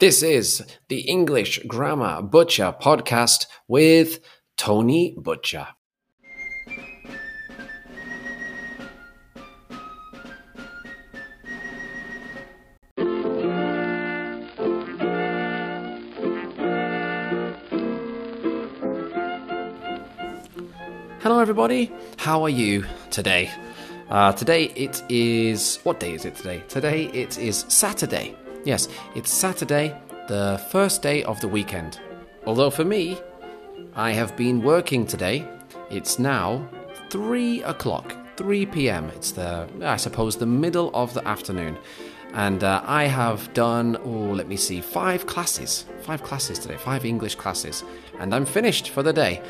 This is the English Grammar Butcher podcast with Tony Butcher. Hello, everybody. How are you today? Uh, today it is. What day is it today? Today it is Saturday. Yes, it's Saturday, the first day of the weekend. Although for me, I have been working today. It's now 3 o'clock, 3 p.m. It's the, I suppose, the middle of the afternoon. And uh, I have done, oh, let me see, five classes. Five classes today, five English classes. And I'm finished for the day.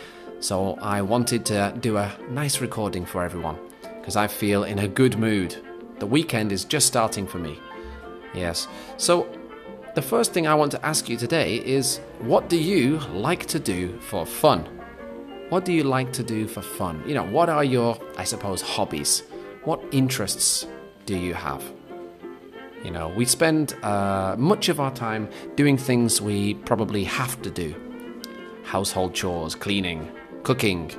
So I wanted to do a nice recording for everyone because I feel in a good mood. The weekend is just starting for me. Yes. So the first thing I want to ask you today is what do you like to do for fun? What do you like to do for fun? You know, what are your, I suppose, hobbies? What interests do you have? You know, we spend uh, much of our time doing things we probably have to do household chores, cleaning, cooking,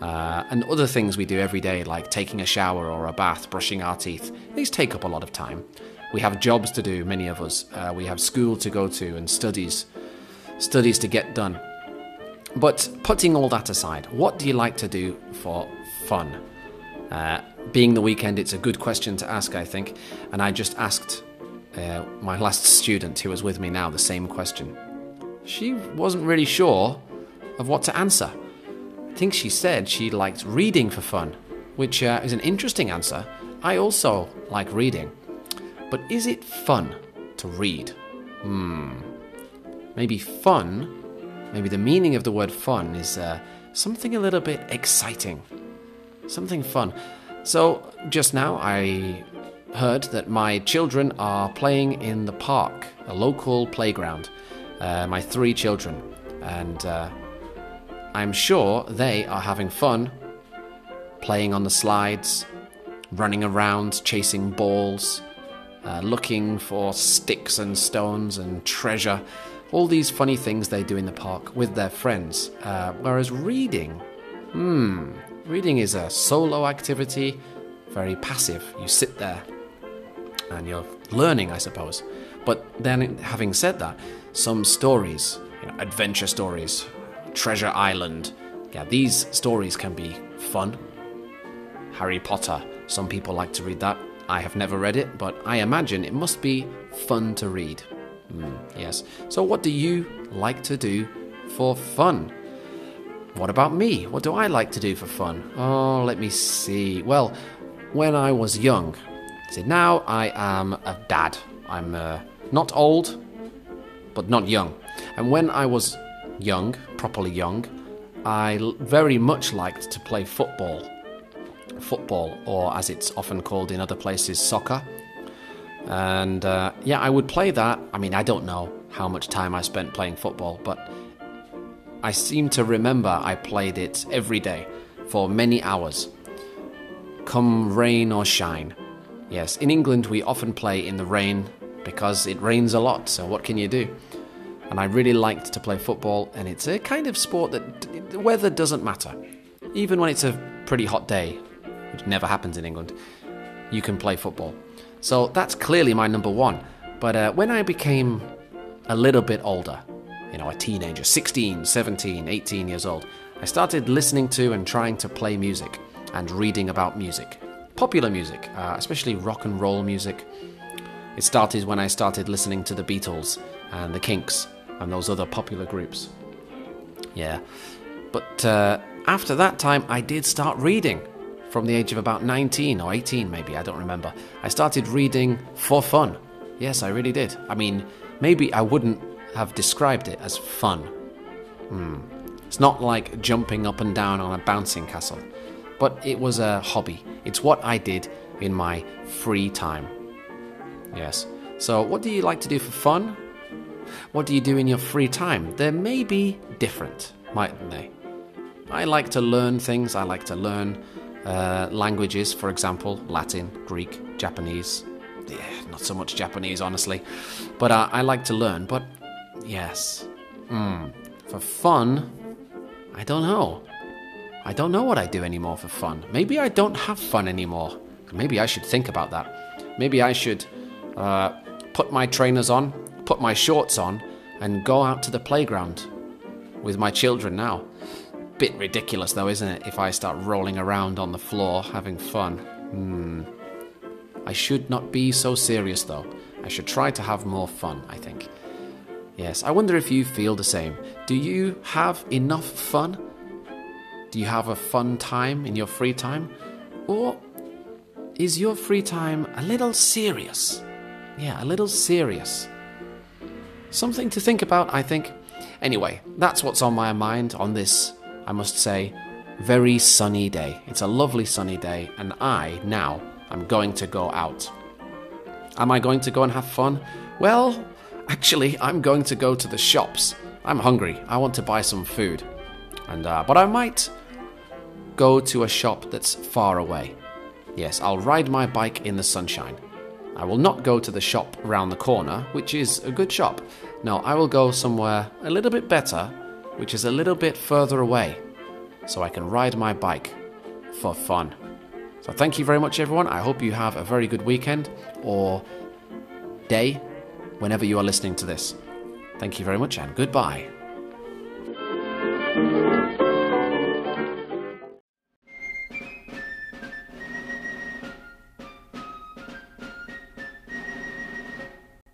uh, and other things we do every day, like taking a shower or a bath, brushing our teeth. These take up a lot of time. We have jobs to do, many of us. Uh, we have school to go to and studies, studies to get done. But putting all that aside, what do you like to do for fun? Uh, being the weekend, it's a good question to ask, I think. And I just asked uh, my last student who was with me now the same question. She wasn't really sure of what to answer. I think she said she liked reading for fun, which uh, is an interesting answer. I also like reading. But is it fun to read? Hmm. Maybe fun, maybe the meaning of the word fun is uh, something a little bit exciting. Something fun. So, just now I heard that my children are playing in the park, a local playground. Uh, my three children. And uh, I'm sure they are having fun playing on the slides, running around, chasing balls, uh, looking for sticks and stones and treasure. All these funny things they do in the park with their friends. Uh, whereas reading, hmm, reading is a solo activity, very passive. You sit there and you're learning, I suppose. But then, having said that, some stories, you know, adventure stories, Treasure Island. Yeah, these stories can be fun. Harry Potter. Some people like to read that. I have never read it, but I imagine it must be fun to read. Mm, yes. So, what do you like to do for fun? What about me? What do I like to do for fun? Oh, let me see. Well, when I was young, see, now I am a dad. I'm uh, not old, but not young. And when I was young, properly young, I very much liked to play football. Football, or as it's often called in other places, soccer. And uh, yeah, I would play that. I mean, I don't know how much time I spent playing football, but I seem to remember I played it every day for many hours, come rain or shine. Yes, in England we often play in the rain because it rains a lot, so what can you do? and I really liked to play football, and it's a kind of sport that the weather doesn't matter. Even when it's a pretty hot day, which never happens in England, you can play football. So that's clearly my number one. But uh, when I became a little bit older, you know, a teenager, 16, 17, 18 years old, I started listening to and trying to play music and reading about music. Popular music, uh, especially rock and roll music. It started when I started listening to the Beatles and the Kinks and those other popular groups. Yeah. But uh, after that time, I did start reading from the age of about 19 or 18, maybe, I don't remember. I started reading for fun. Yes, I really did. I mean, maybe I wouldn't have described it as fun. Hmm. It's not like jumping up and down on a bouncing castle, but it was a hobby. It's what I did in my free time. Yes. So, what do you like to do for fun? What do you do in your free time? They may be different, mightn't they? I like to learn things. I like to learn uh, languages, for example, Latin, Greek, Japanese, yeah, not so much Japanese, honestly. But uh, I like to learn. But yes, mm, for fun, I don't know. I don't know what I do anymore for fun. Maybe I don't have fun anymore. Maybe I should think about that. Maybe I should uh, put my trainers on, put my shorts on, and go out to the playground with my children now. Bit ridiculous though, isn't it? If I start rolling around on the floor having fun. Hmm. I should not be so serious though. I should try to have more fun, I think. Yes, I wonder if you feel the same. Do you have enough fun? Do you have a fun time in your free time? Or is your free time a little serious? Yeah, a little serious. Something to think about, I think. Anyway, that's what's on my mind on this, I must say, very sunny day. It's a lovely sunny day, and I now am going to go out. Am I going to go and have fun? Well, actually, I'm going to go to the shops. I'm hungry. I want to buy some food. And uh, but I might go to a shop that's far away. Yes, I'll ride my bike in the sunshine. I will not go to the shop round the corner, which is a good shop. No, I will go somewhere a little bit better, which is a little bit further away, so I can ride my bike for fun. So thank you very much, everyone. I hope you have a very good weekend or day whenever you are listening to this. Thank you very much and goodbye.